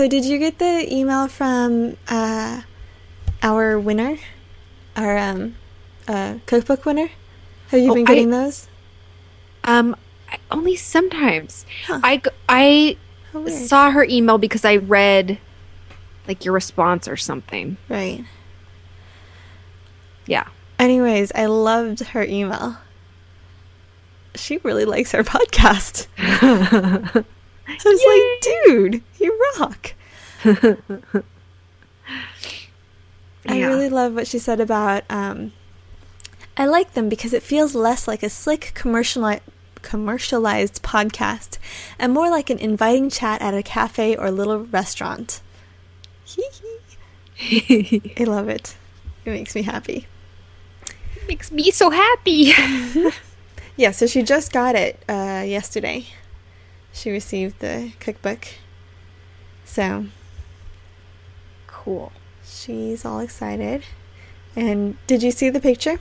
So, did you get the email from uh, our winner, our um, uh, cookbook winner? Have you Oh, been I- getting those? Um, only sometimes. Huh. I I saw her email because I read like your response or something. right. Yeah. Anyways, I loved her email. She really likes our podcast. I was like, dude, you rock. I really love what she said about. Um, I like them because it feels less like a slick commerciali- commercialized podcast and more like an inviting chat at a cafe or little restaurant. Hee hee. I love it. It makes me happy. It Makes me so happy. Yeah, so she just got it uh, yesterday. She received the cookbook. So cool. she's all excited. And did you see the picture?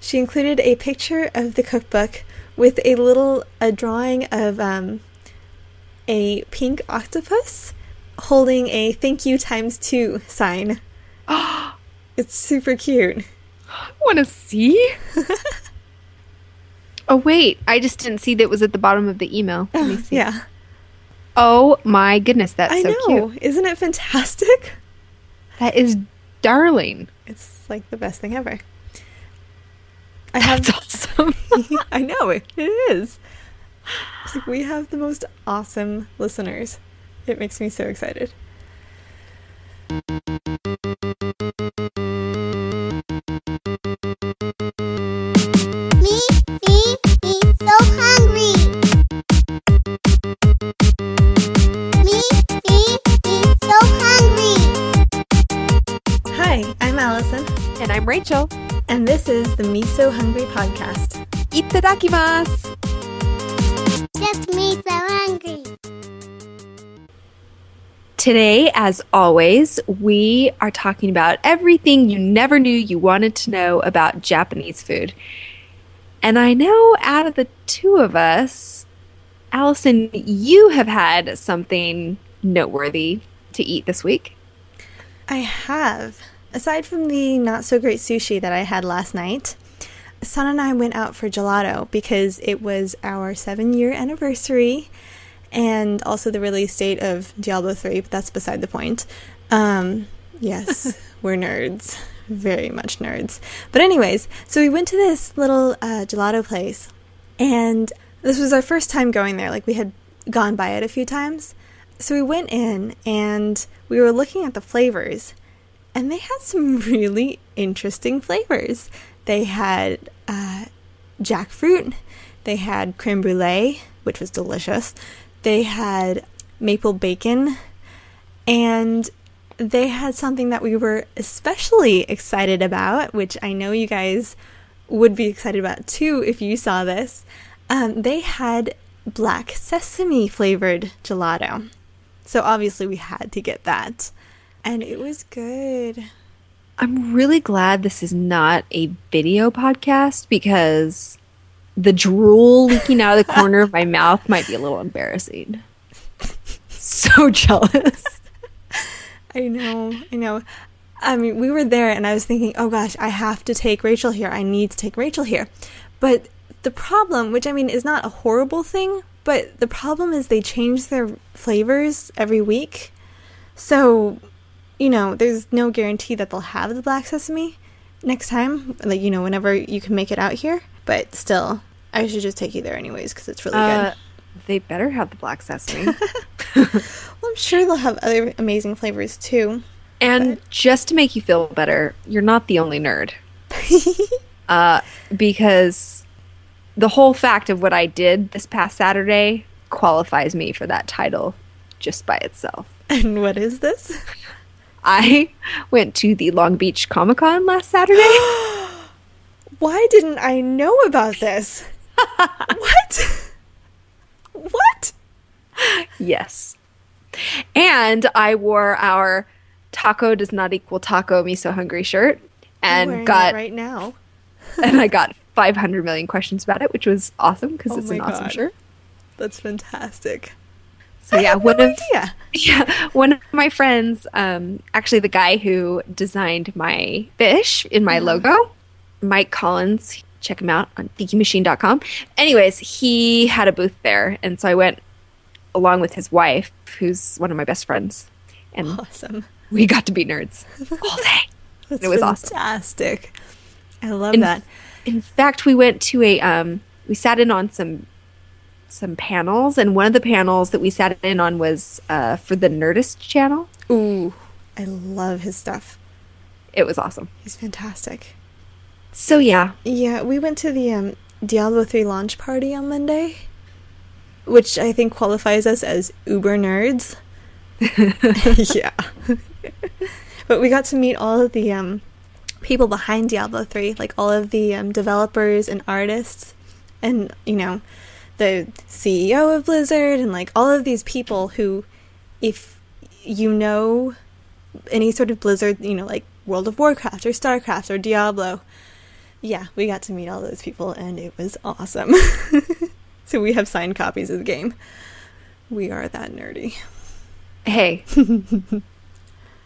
She included a picture of the cookbook with a little a drawing of um, a pink octopus holding a thank you times two sign. It's super cute. I want to see. oh wait, I just didn't see that it was at the bottom of the email. Let me see. Yeah. Oh my goodness, that's I so know. cute. Isn't it fantastic? That is darling. It's like the best thing ever. I have That's awesome. I know it, it is. It's like we have the most awesome listeners. It makes me so excited. Rachel. and this is the Me So Hungry podcast. Itadakimasu. Just me, so hungry. Today, as always, we are talking about everything you never knew you wanted to know about Japanese food. And I know out of the two of us, Allison, you have had something noteworthy to eat this week. I have. Aside from the not so great sushi that I had last night, Son and I went out for gelato because it was our seven year anniversary and also the release date of Diablo 3, but that's beside the point. Um, yes, we're nerds. Very much nerds. But, anyways, so we went to this little uh, gelato place and this was our first time going there. Like, we had gone by it a few times. So we went in and we were looking at the flavors, and they had some really interesting flavors. They had uh, jackfruit, they had creme brulee, which was delicious, they had maple bacon, and they had something that we were especially excited about, which I know you guys would be excited about too if you saw this. Um, they had black sesame flavored gelato. So obviously we had to get that. And it was good. I'm really glad this is not a video podcast because the drool leaking out of the corner of my mouth might be a little embarrassing. So jealous. I know, I know. I mean, we were there and I was thinking, oh gosh, I have to take Rachel here. I need to take Rachel here. But the problem, which I mean is not a horrible thing, but the problem is they change their flavors every week. So, you know, there's no guarantee that they'll have the black sesame next time. Like, you know, whenever you can make it out here. But still, I should just take you there anyways because it's really Uh, good. they better have the black sesame. Well, I'm sure they'll have other amazing flavors too. and just to make you feel better, you're not the only nerd. uh, because the whole fact of what I did this past Saturday qualifies me for that title just by itself. And what is this? I went to the Long Beach Comic Con last Saturday. Why didn't I know about this? what? What? yes. And I wore our taco does not equal taco me so hungry shirt and got right now. and I got 500 million questions about it, which was awesome because Oh it's an awesome shirt. That's fantastic. So yeah, one of Yeah. yeah, one of my friends, um, actually the guy who designed my fish in my logo, Mike Collins. Check him out on geekymachine.com. Anyways, he had a booth there, and so I went along with his wife, who's one of my best friends, and Awesome. we got to be nerds all day. It was awesome. fantastic. I love In- that. In fact, we went to a um, we sat in on some some panels, and one of the panels that we sat in on was uh, for the Nerdist channel. Ooh, I love his stuff. It was awesome. He's fantastic. So yeah, Yeah, we went to the um, Diablo 3 launch party on Monday, which I think qualifies us as uber nerds. yeah. but we got to meet all of the um, people behind Diablo 3, like all of the um, developers and artists, and, you know, the CEO of Blizzard, and like all of these people who, if you know any sort of Blizzard, you know, like World of Warcraft or StarCraft or Diablo, yeah, we got to meet all those people and it was awesome. so we have signed copies of the game. We are that nerdy. hey,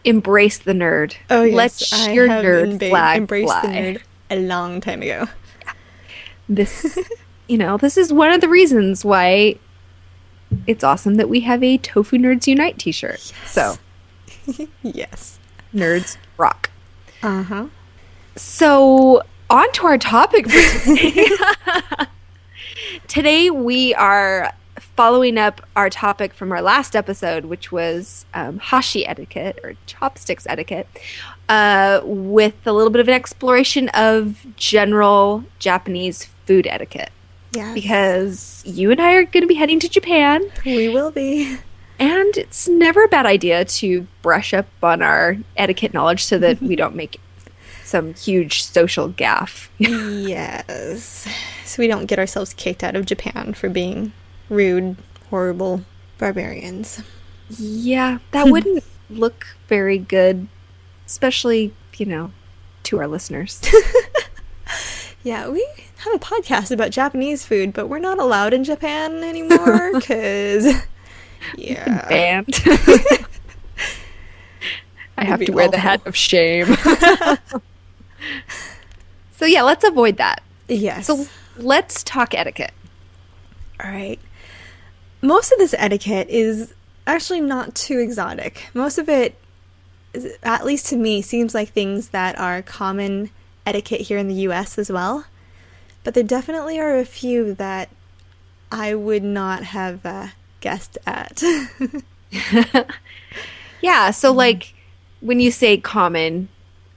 embrace the nerd. Oh yes, let I your have nerd emba- flag embraced fly. the nerd a long time ago. This, you know, this is one of the reasons why it's awesome that we have a Tofu Nerds Unite T-shirt. So Yes. nerds rock. Uh huh. So, on to our topic for today. today, we are following up our topic from our last episode, which was um, hashi etiquette or chopsticks etiquette, uh, with a little bit of an exploration of general Japanese food etiquette. Yeah. Because you and I are going to be heading to Japan, we will be. and it's never a bad idea to brush up on our etiquette knowledge so that we don't make some huge social gaffe. yes. So we don't get ourselves kicked out of Japan for being rude, horrible barbarians. yeah, that hmm. wouldn't look very good, especially, you know, to our listeners. Yeah, we have a podcast about Japanese food, but we're not allowed in Japan anymore because, yeah, Banned. I have to wear the hat of shame. so, yeah, let's avoid that. yes. So, let's talk etiquette. All right. Most of this etiquette is actually not too exotic. Most of it, is- at least to me, seems like things that are common etiquette here in the US as well. But there definitely are a few that I would not have uh, guessed at. Yeah, so like when you say common,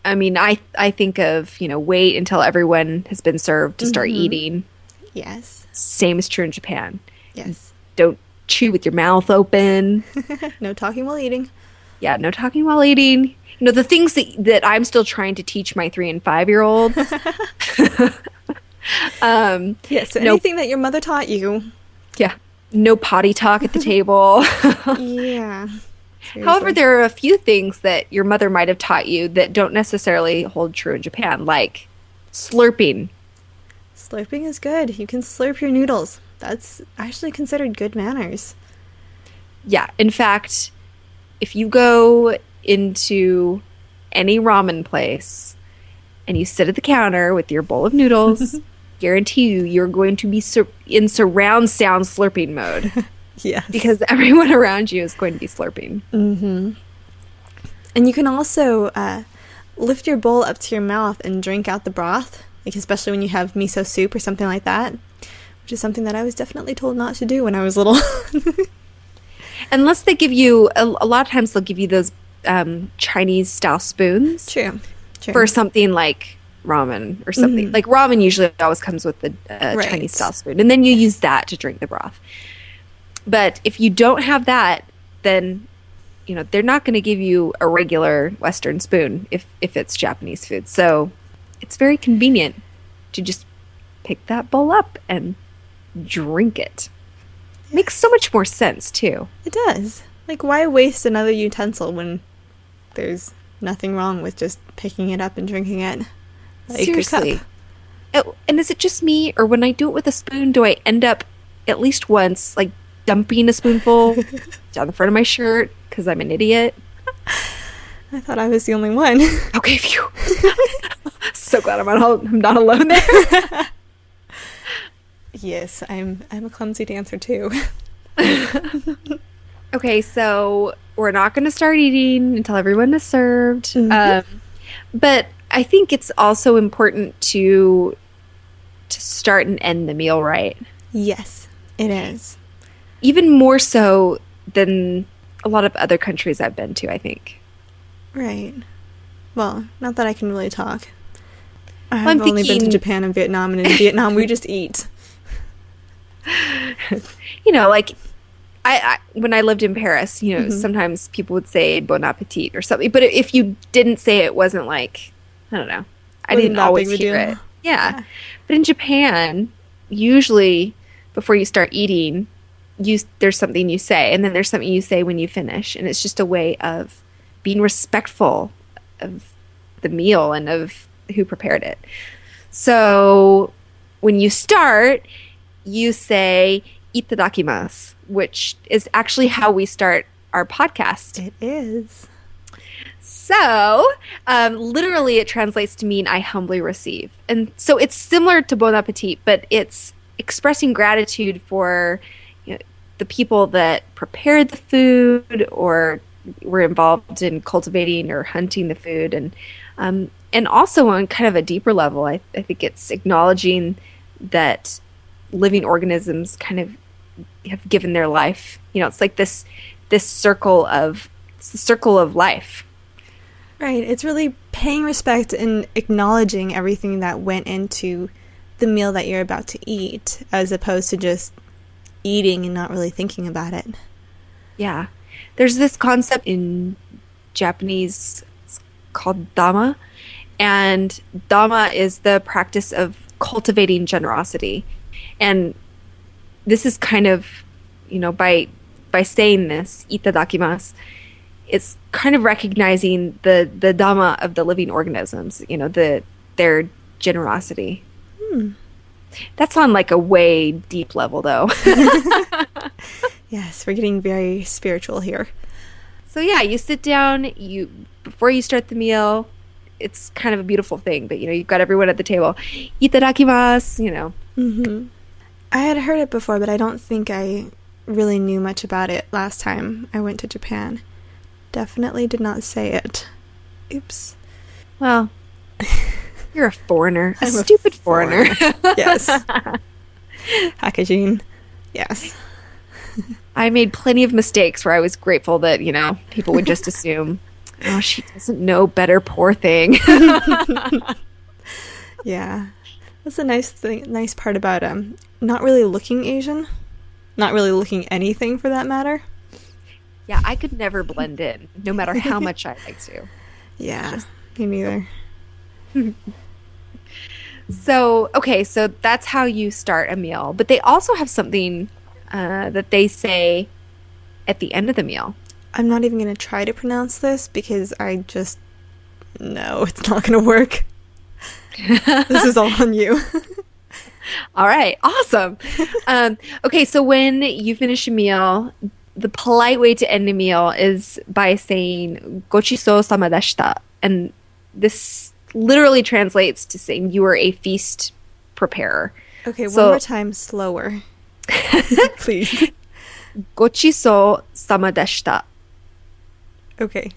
I mean I I think of, you know, wait until everyone has been served to start eating. yes. Same is true in Japan. Yes. Don't chew with your mouth open. no talking while eating. yeah, no talking while eating. You know, the things that that I'm still trying to teach my 3 and 5 year olds. um Yes. So No. anything that your mother taught you. yeah, no potty talk at the table. Yeah. However, there are a few things that your mother might have taught you that don't necessarily hold true in Japan, like slurping. Slurping is good. You can slurp your noodles. That's actually considered good manners. Yeah, in fact, if you go into any ramen place and you sit at the counter with your bowl of noodles, guarantee you you're going to be sur- in surround sound slurping mode Yes. because everyone around you is going to be slurping. And you can also uh, lift your bowl up to your mouth and drink out the broth, like especially when you have miso soup or something like that, which is something that I was definitely told not to do when I was little. Unless they give you, a, a lot of times they'll give you those um, Chinese style spoons. True. True. for something like ramen or something. Like ramen usually always comes with the uh, Right. Chinese style spoon, and then you use that to drink the broth. But if you don't have that, then you know they're not going to give you a regular Western spoon if if it's Japanese food. So it's very convenient to just pick that bowl up and drink it. Makes so much more sense too. it does. Like, why waste another utensil when there's nothing wrong with just picking it up and drinking it? Like. Seriously. Oh, and is it just me, or when I do it with a spoon, do I end up at least once like dumping a spoonful down the front of my shirt because I'm an idiot. I thought I was the only one. Okay, phew. so glad I'm not, I'm not alone there. yes, I'm I'm a clumsy dancer too. Okay, so we're not going to start eating until everyone is served. Mhm. Um, but I think it's also important to to start and end the meal right. yes, it is. Even more so than a lot of other countries I've been to, I think. Right. Well, not that I can really talk. I've only been to Japan and Vietnam, and in Vietnam we just eat. You know, like I, I when I lived in Paris, you know, Mhm. sometimes people would say bon appetit or something, but if you didn't say it, it wasn't like I don't know. I Wasn't didn't always hear it. Yeah. Yeah. But in Japan, usually before you start eating, you there's something you say, and then there's something you say when you finish, and it's just a way of being respectful of the meal and of who prepared it. So when you start, you say itadakimasu, which is actually how we start our podcast. It is. So, um, literally, it translates to mean I humbly receive. And so it's similar to Bon Appetit, but it's expressing gratitude for the people that prepared the food or were involved in cultivating or hunting the food. And, um, and also on kind of a deeper level, I, I think it's acknowledging that living organisms kind of have given their life. You know, it's like this this circle of circle of life. Right. It's really paying respect and acknowledging everything that went into the meal that you're about to eat, as opposed to just eating and not really thinking about it. Yeah. There's this concept in Japanese it's called dama, and dama is the practice of cultivating generosity. And this is kind of, you know, by by saying this, itadakimasu, it's kind of recognizing the the dama of the living organisms, you know, the their generosity. Hmm. That's on like a way deep level though. Yes, we're getting very spiritual here. So yeah, you sit down, you before you start the meal, it's kind of a beautiful thing, but you know, you've got everyone at the table. Itadakimasu, you know. hmm I had heard it before, but I don't think I really knew much about it last time I went to Japan. Definitely did not say it. Oops. Well, you're a foreigner, a I'm a stupid foreigner. Yes. Packaging. Yes. I made plenty of mistakes where I was grateful that, you know, people would just assume, oh, she doesn't know better, poor thing. Yeah. That's a nice thing nice part about um not really looking Asian. Not really looking anything for that matter. yeah, I could never blend in, no matter how much I like to. Yeah. Me neither. So, okay, so that's how you start a meal. But they also have something uh, that they say at the end of the meal. I'm not even gonna try to pronounce this because I just no, it's not gonna work. this is all on you. All right, awesome. um, okay, so when you finish a meal, the polite way to end a meal is by saying "gochiso samadashita," and this literally translates to saying you are a feast preparer. Okay, So- one more time slower. Please. Gochiso samadashita. Okay.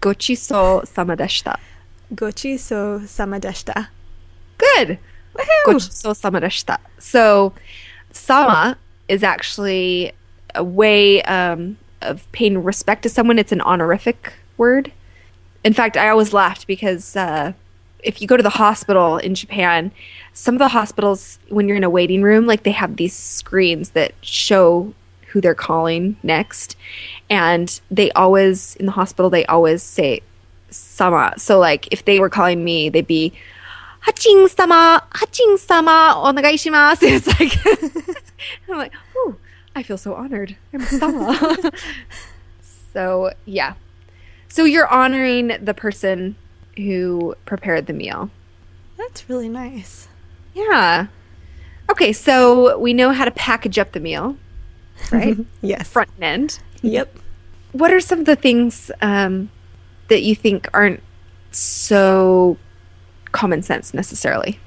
Gochiso samadashita. Gochiso samadeshita. Good. Woohoo! Gochiso samadashita. So, sama is actually a way um, of paying respect to someone. It's an honorific word. In fact, I always laughed because uh, if you go to the hospital in Japan, some of the hospitals, when you're in a waiting room, like they have these screens that show who they're calling next. And they always, in the hospital, they always say sama. So, like, if they were calling me, they'd be, Haching sama, Haching sama, onegaishimasu. It's like, I'm like, ooh, I feel so honored. I'm sama. so, yeah. So, you're honoring the person who prepared the meal. That's really nice. Yeah. Okay, so we know how to package up the meal. right? Yes. Front end. Yep. What are some of the things um, that you think aren't so common sense necessarily?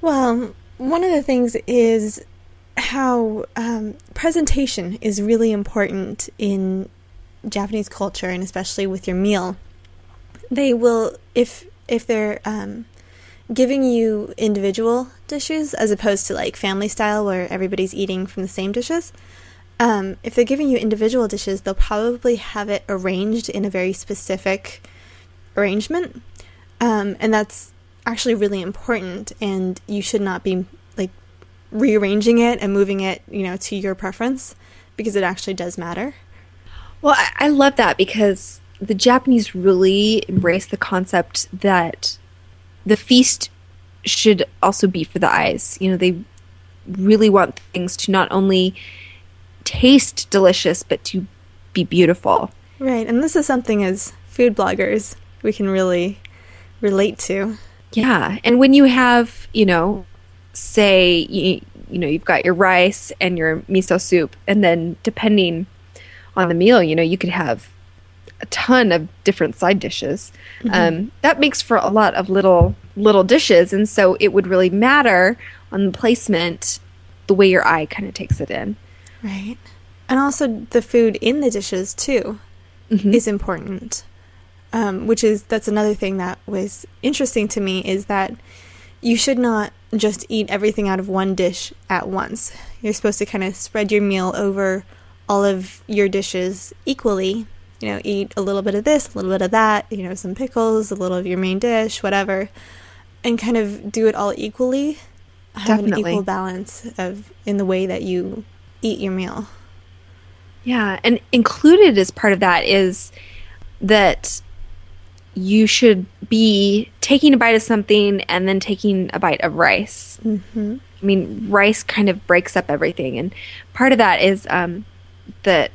Well, one of the things is how um, presentation is really important in Japanese culture, and especially with your meal. They will, if if they're um, giving you individual dishes as opposed to like family style where everybody's eating from the same dishes. Um, if they're giving you individual dishes, they'll probably have it arranged in a very specific arrangement, um, and that's actually really important. And you should not be like rearranging it and moving it, you know, to your preference because it actually does matter. Well, I, I love that because the Japanese really embrace the concept that the feast should also be for the eyes. You know, they really want things to not only taste delicious, but to be beautiful. Right, and this is something as food bloggers we can really relate to. Yeah, and when you have, you know, say you, you know you've got your rice and your miso soup, and then depending on the meal, you know, you could have a ton of different side dishes. Um, that makes for a lot of little little dishes, and so it would really matter on the placement, the way your eye kind of takes it in. Right. And also the food in the dishes too is important. Um, which is that's another thing that was interesting to me is that you should not just eat everything out of one dish at once. You're supposed to kind of spread your meal over all of your dishes equally. You know, eat a little bit of this, a little bit of that, you know, some pickles, a little of your main dish, whatever, and kind of do it all equally. Have an Definitely. equal balance of in the way that you eat your meal. Yeah, and included as part of that is that you should be taking a bite of something and then taking a bite of rice. Mm-hmm. I mean, rice kind of breaks up everything, and part of that is um, that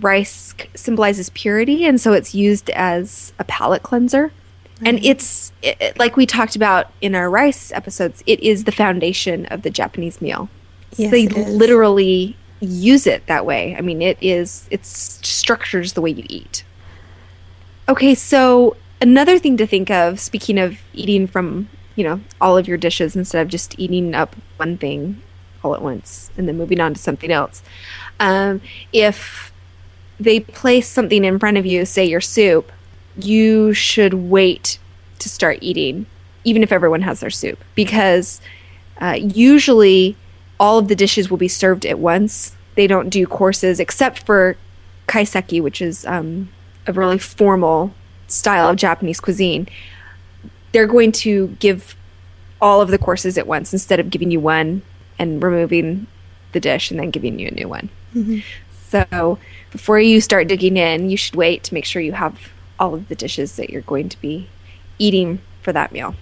rice symbolizes purity, and so it's used as a palate cleanser. And it's it, it- like we talked about in our rice episodes. It is the foundation of the Japanese meal. Yes, they literally use it that way. I mean, it is it structures the way you eat. Okay, so another thing to think of, speaking of eating from you know all of your dishes instead of just eating up one thing all at once and then moving on to something else. Um, if they place something in front of you, say your soup, you should wait to start eating, even if everyone has their soup, because uh, usually all of the dishes will be served at once. They don't do courses except for kaiseki, which is um, a really formal style of Japanese cuisine. They're going to give all of the courses at once instead of giving you one and removing the dish and then giving you a new one. So before you start digging in, you should wait to make sure you have all of the dishes that you're going to be eating for that meal.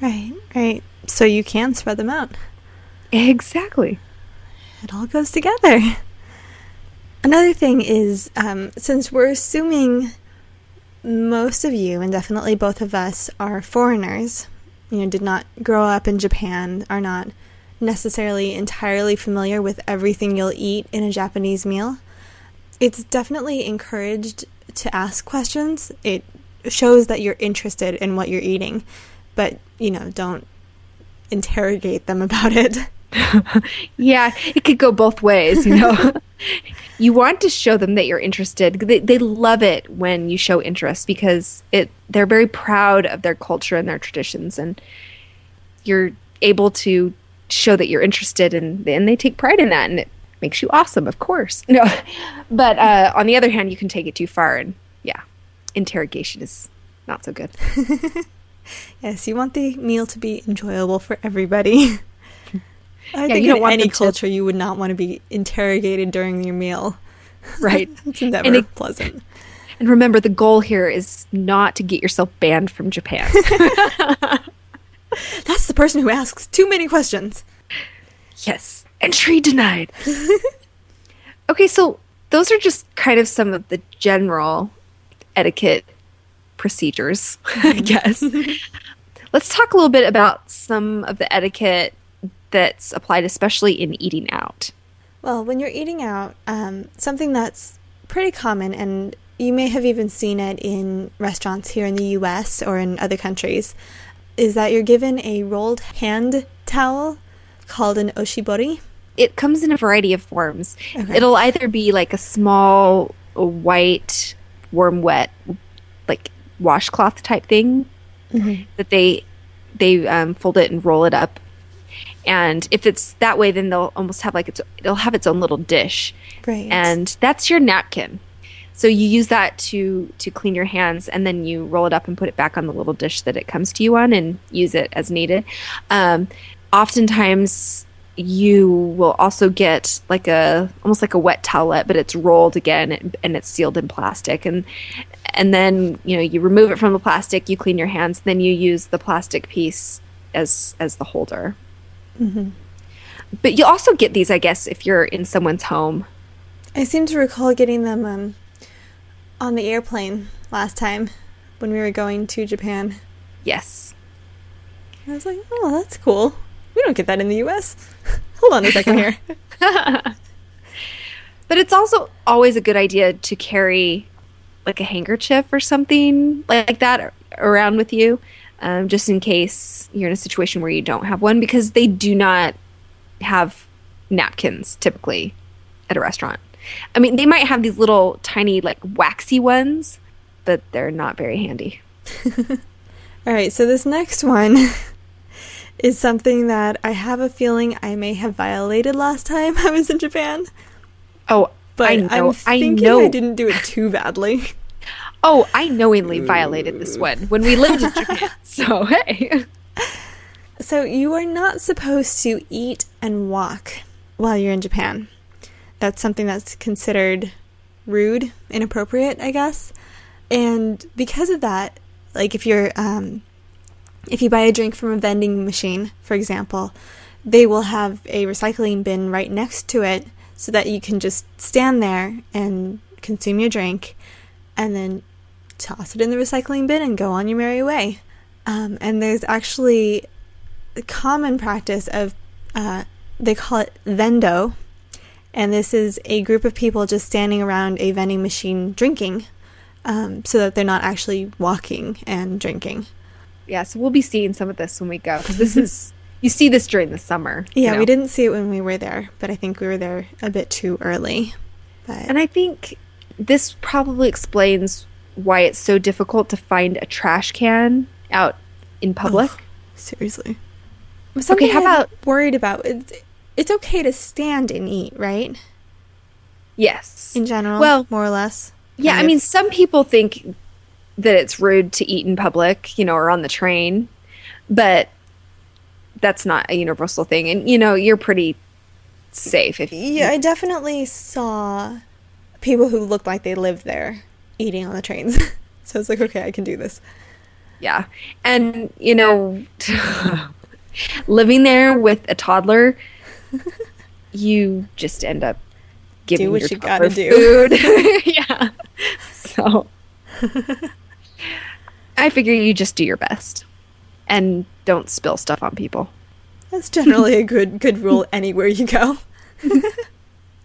Right, right. So you can spread them out. Exactly. It all goes together. Another thing is, um, since we're assuming most of you, and definitely both of us, are foreigners, you know, did not grow up in Japan, are not necessarily entirely familiar with everything you'll eat in a Japanese meal, it's definitely encouraged to ask questions. It shows that you're interested in what you're eating, but, you know, don't interrogate them about it. Yeah, it could go both ways, you know. you want to show them that you're interested. They, they love it when you show interest because it they're very proud of their culture and their traditions and you're able to show that you're interested and and they take pride in that and it makes you awesome, of course. No. But uh, on the other hand, you can take it too far and yeah, interrogation is not so good. Yes, you want the meal to be enjoyable for everybody. I Yeah, think you don't in want any them to- culture you would not want to be interrogated during your meal. Right. It's never And it- pleasant. And remember, the goal here is not to get yourself banned from Japan. That's the person who asks too many questions. yes, entry denied. okay, so those are just kind of some of the general etiquette procedures, I guess. Let's talk a little bit about some of the etiquette that's applied, especially in eating out. Well, when you're eating out, um, something that's pretty common, and you may have even seen it in restaurants here in the US or in other countries, is that you're given a rolled hand towel called an oshibori. It comes in a variety of forms. Okay. It'll either be like a small white, warm, wet, like washcloth type thing that they they um, fold it and roll it up. And if it's that way, then they'll almost have like its it'll have its own little dish, Right. and that's your napkin. So you use that to to clean your hands, and then you roll it up and put it back on the little dish that it comes to you on, and use it as needed. Um, oftentimes, you will also get like a almost like a wet towelette, but it's rolled again and, and it's sealed in plastic, and and then you know you remove it from the plastic, you clean your hands, then you use the plastic piece as as the holder. But you also get these, I guess, if you're in someone's home. I seem to recall getting them um, on the airplane last time when we were going to Japan. Yes. I was like, oh, that's cool. We don't get that in the US. Hold on a second here. But it's also always a good idea to carry like a handkerchief or something like that around with you, um, just in case you're in a situation where you don't have one, because they do not have napkins typically at a restaurant. I mean, they might have these little tiny, like waxy ones, but they're not very handy. All right, so this next one is something that I have a feeling I may have violated last time I was in Japan, Oh, but I know. am I know. I didn't do it too badly. Oh, I knowingly violated this one when we lived in Japan. So hey. So you are not supposed to eat and walk while you're in Japan. That's something that's considered rude, inappropriate, I guess. And because of that, like if you're um, if you buy a drink from a vending machine, for example, they will have a recycling bin right next to it so that you can just stand there and consume your drink and then toss it in the recycling bin and go on your merry way. Um, and there's actually a common practice of, uh, they call it vendo, and this is a group of people just standing around a vending machine drinking, um, so that they're not actually walking and drinking. Yeah, so we'll be seeing some of this when we go because this is you see this during the summer. you Yeah, know. we didn't see it when we were there, but I think we were there a bit too early. But And I think this probably explains why it's so difficult to find a trash can out in public. seriously, something how I'm about- worried about? It's, it's okay to stand and eat, right? Yes. In general, Well, more or less. yeah, kind I of. mean some people think that it's rude to eat in public, you know, or on the train, but that's not a universal thing and you know, you're pretty safe if Yeah, I definitely saw people who looked like they lived there eating on the trains. so it's like, okay, I can do this. Yeah. And, you know, living there with a toddler, you just end up giving what your you gotta do. food. yeah. So I figure you just do your best and don't spill stuff on people. That's generally a good good rule anywhere you go.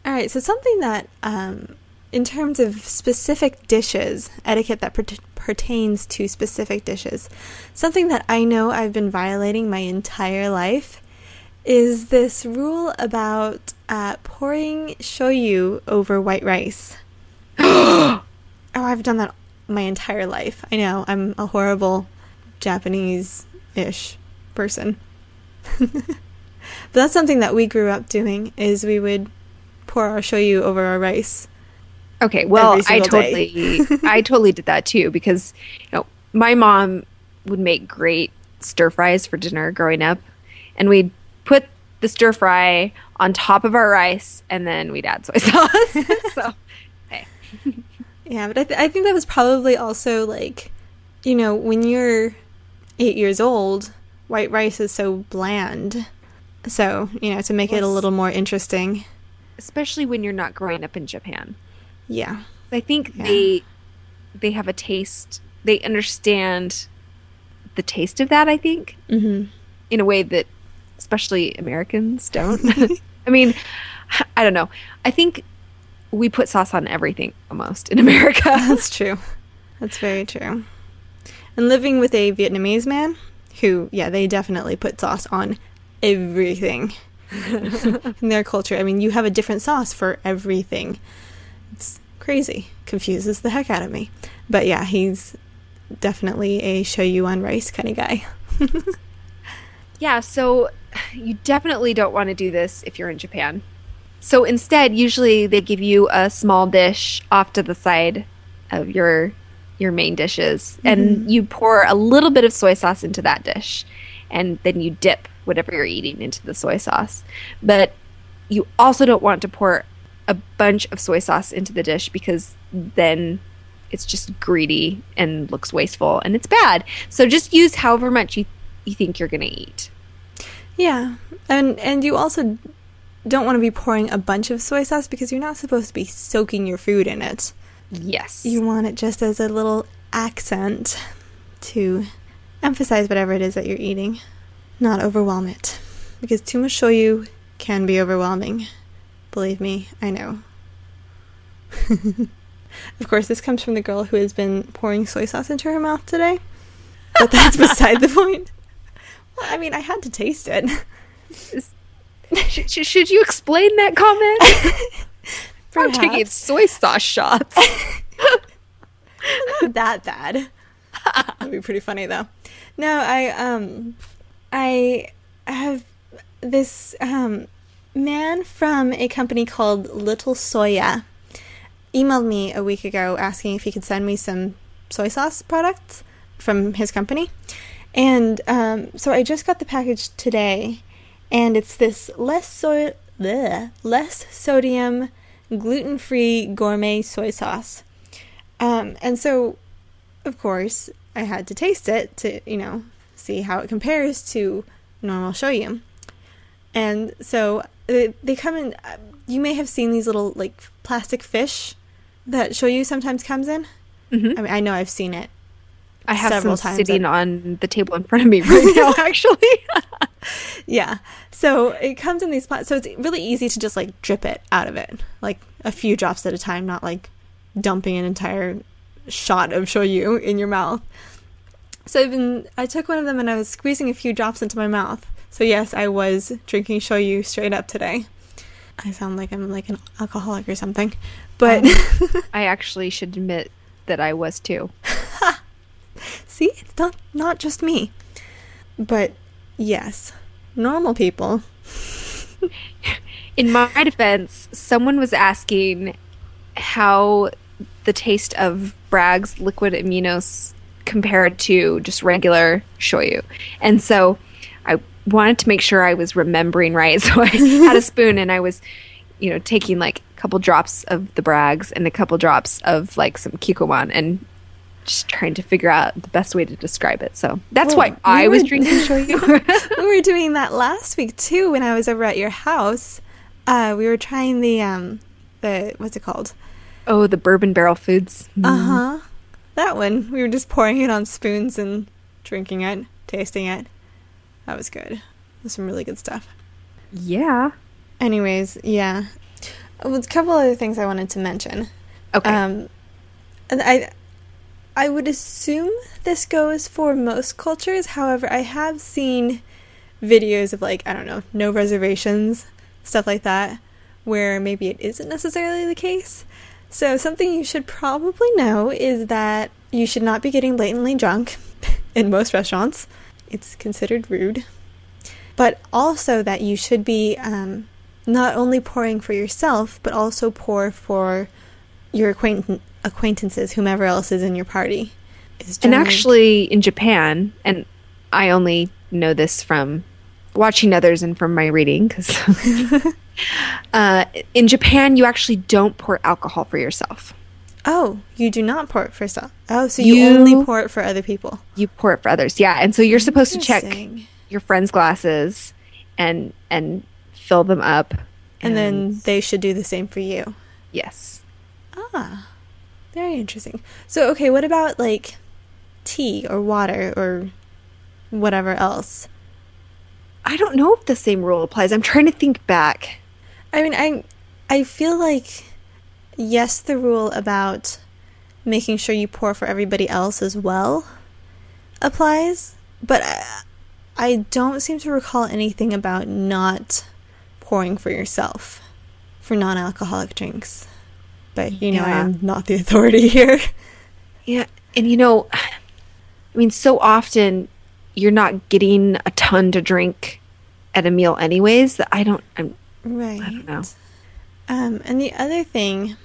All right, so something that, um, in terms of specific dishes, etiquette that per- pertains to specific dishes, something that I know I've been violating my entire life is this rule about uh, pouring shoyu over white rice. oh, I've done that my entire life. I know I'm a horrible Japanese-ish person. but that's something that we grew up doing is we would pour our shoyu over our rice. Okay, well, I totally I totally did that too because you know, my mom would make great stir fries for dinner growing up and we'd put the stir fry on top of our rice and then we'd add soy sauce. so, hey. Yeah, but I, th- I think that was probably also like, you know, when you're eight years old, white rice is so bland. So, you know, to make it a little more interesting. Especially when you're not growing up in Japan. Yeah. I think Yeah. they they have a taste. They understand the taste of that, I think. hmm in a way that especially Americans don't. I mean, I don't know. I think we put sauce on everything almost in America. That's true. That's very true. And living with a Vietnamese man who, yeah, they definitely put sauce on everything in their culture. I mean, you have a different sauce for everything. It's crazy. Confuses the heck out of me. But yeah, he's definitely a shoyu on rice kind of guy. yeah, so you definitely don't want to do this if you're in Japan. So instead, usually they give you a small dish off to the side of your your main dishes and mm-hmm. you pour a little bit of soy sauce into that dish and then you dip whatever you're eating into the soy sauce. But you also don't want to pour a bunch of soy sauce into the dish because then it's just greedy and looks wasteful and it's bad. So just use however much you you think you're going to eat. Yeah. And and you also don't want to be pouring a bunch of soy sauce because you're not supposed to be soaking your food in it. Yes. You want it just as a little accent to emphasize whatever it is that you're eating, not overwhelm it. Because too much shoyu can be overwhelming. Believe me, I know. of course, this comes from the girl who has been pouring soy sauce into her mouth today. But that's beside the point. I mean, I had to taste it. should, should, should you explain that comment? I'm taking soy sauce shots. not that bad. That'd be pretty funny though. No, I um I have this um man from a company called Little Soya emailed me a week ago asking if he could send me some soy sauce products from his company. And um, so I just got the package today, and it's this less soy, bleh, less sodium, gluten-free gourmet soy sauce. Um, and so, of course, I had to taste it to, you know, see how it compares to normal shoyu. And so they, they come in. uh, You may have seen these little like plastic fish that shoyu sometimes comes in. Mhm. I mean, I know I've seen it. I have Several some times sitting I've- on the table in front of me right now, actually. Yeah. So it comes in these pla- so it's really easy to just like drip it out of it, like a few drops at a time, not like dumping an entire shot of shoyu in your mouth. So I've been I took one of them and I was squeezing a few drops into my mouth. So yes, I was drinking shoyu straight up today. I sound like I'm like an alcoholic or something. But um, I actually should admit that I was too. See, it's not not just me. But yes, normal people In my defense, someone was asking how the taste of Bragg's liquid aminos compared to just regular shoyu. And so I wanted to make sure I was remembering right. So I had a spoon and I was, you know, taking like a couple drops of the Bragg's and a couple drops of like some Kikkoman and just trying to figure out the best way to describe it. So that's Well, why I we was were- drinking shoyu. we were doing that last week too when I was over at your house. Uh, we were trying the um the what's it called? oh, the bourbon barrel foods. Uh huh. That one. We were just pouring it on spoons and drinking it, tasting it. That was good. There's some really good stuff. Yeah. Anyways, yeah. Well, a couple other things I wanted to mention. Okay. Um, I, I would assume this goes for most cultures. However, I have seen videos of like I don't know, no reservations, stuff like that, where maybe it isn't necessarily the case. So something you should probably know is that you should not be getting blatantly drunk in most restaurants. It's considered rude. But also that you should be um, not only pouring for yourself, but also pour for your acquaint- acquaintances, whomever else is in your party. Is And actually, in Japan, and I only know this from watching others and from my reading, because uh, in Japan, you actually don't pour alcohol for yourself. oh, you do not pour it for yourself. Oh, so you, You- only pour it for other people. You pour it for others, yeah. And so you're supposed to check your friends' glasses and and fill them up, and then they should do the same for you. yes, Ah, very interesting. So, okay, what about like tea or water or whatever else? I don't know if the same rule applies. I'm trying to think back. I mean, I I feel like yes, the rule about making sure you pour for everybody else as well applies, but I, I don't seem to recall anything about not pouring for yourself for non-alcoholic drinks. But you know, I am not the authority here. Yeah, and you know, I mean, so often you're not getting a ton to drink at a meal, anyways. That I don't. I'm, Right. I don't know. Um, and the other thing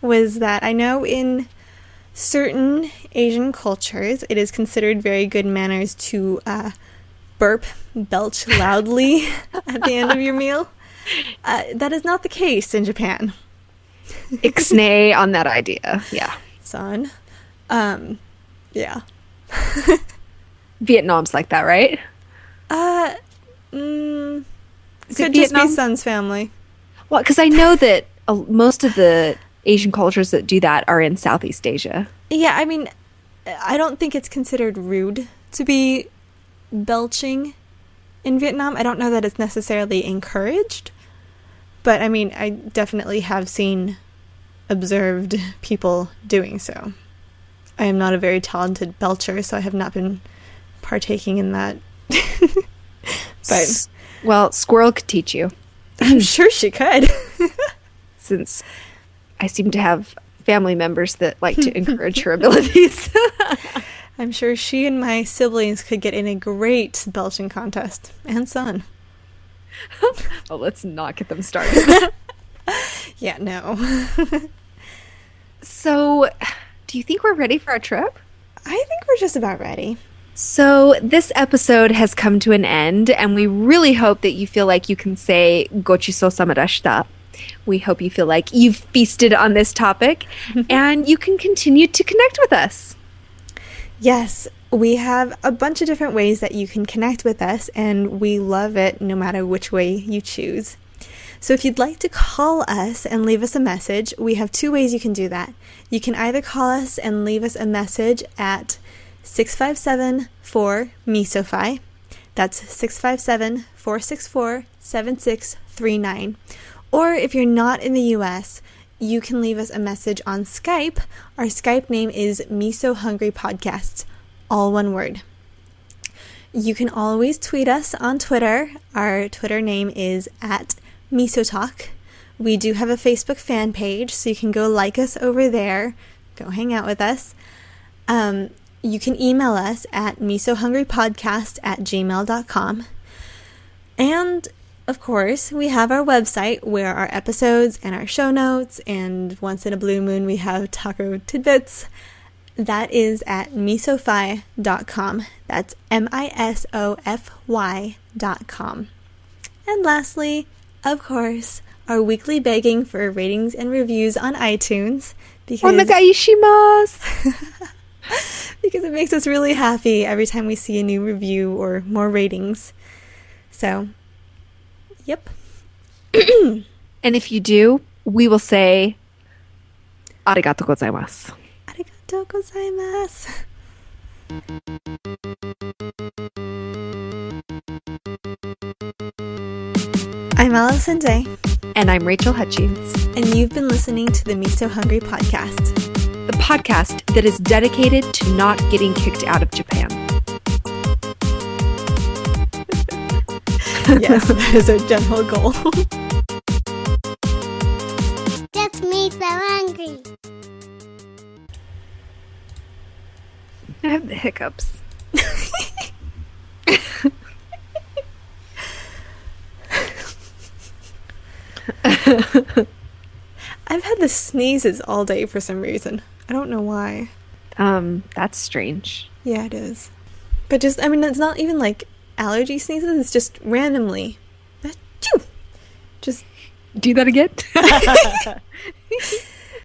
was that I know in certain Asian cultures it is considered very good manners to uh, burp, belch loudly at the end of your meal. Uh, that is not the case in Japan, ixnay on that idea. Yeah, son. Um, yeah. Vietnam's like that, right? Uh, mm, Is could just be son's family. Well, because I know that uh, most of the Asian cultures that do that are in Southeast Asia. Yeah, I mean, I don't think it's considered rude to be belching in Vietnam. I don't know that it's necessarily encouraged, but I mean, I definitely have seen observed people doing so. I am not a very talented belcher, so I have not been partaking in that. but well, Squirrel could teach you, I'm sure she could. since I seem to have family members that like to encourage her abilities. I'm sure she and my siblings could get in a great belching contest. And son. oh, let's not get them started. Yeah, no. so, do you think we're ready for our trip? I think we're just about ready. So, this episode has come to an end, and we really hope that you feel like you can say Gochiso samadashita. We hope you feel like you've feasted on this topic and you can continue to connect with us. Yes, we have a bunch of different ways that you can connect with us, and we love it no matter which way you choose. So, if you'd like to call us and leave us a message, we have two ways you can do that. You can either call us and leave us a message at 657 4 MISOFY. That's 657 464 7639. Or if you're not in the US, you can leave us a message on Skype. Our Skype name is Miso Hungry Podcast, all one word. You can always tweet us on Twitter. Our Twitter name is at Miso Talk. We do have a Facebook fan page, so you can go like us over there. Go hang out with us. Um, you can email us at misohungrypodcast at gmail.com. And of course, we have our website where our episodes and our show notes, and once in a blue moon, we have taco tidbits. That is at misofy.com. That's M I S O F Y.com. And lastly, of course, our weekly begging for ratings and reviews on iTunes because, because it makes us really happy every time we see a new review or more ratings. So, yep. And if you do, we will say arigato gozaimasu. Arigatou gozaimasu. I'm Allison Day, And I'm Rachel Hutchings, and you've been listening to the Miso Hungry podcast. the podcast that is dedicated to not getting kicked out of Japan. Yes, that is our general goal. Just me so hungry. I have the hiccups. I've had the sneezes all day for some reason. I don't know why. Um, that's strange. Yeah, it is. But just, I mean, it's not even like allergy sneezes, just randomly. Just Do that again?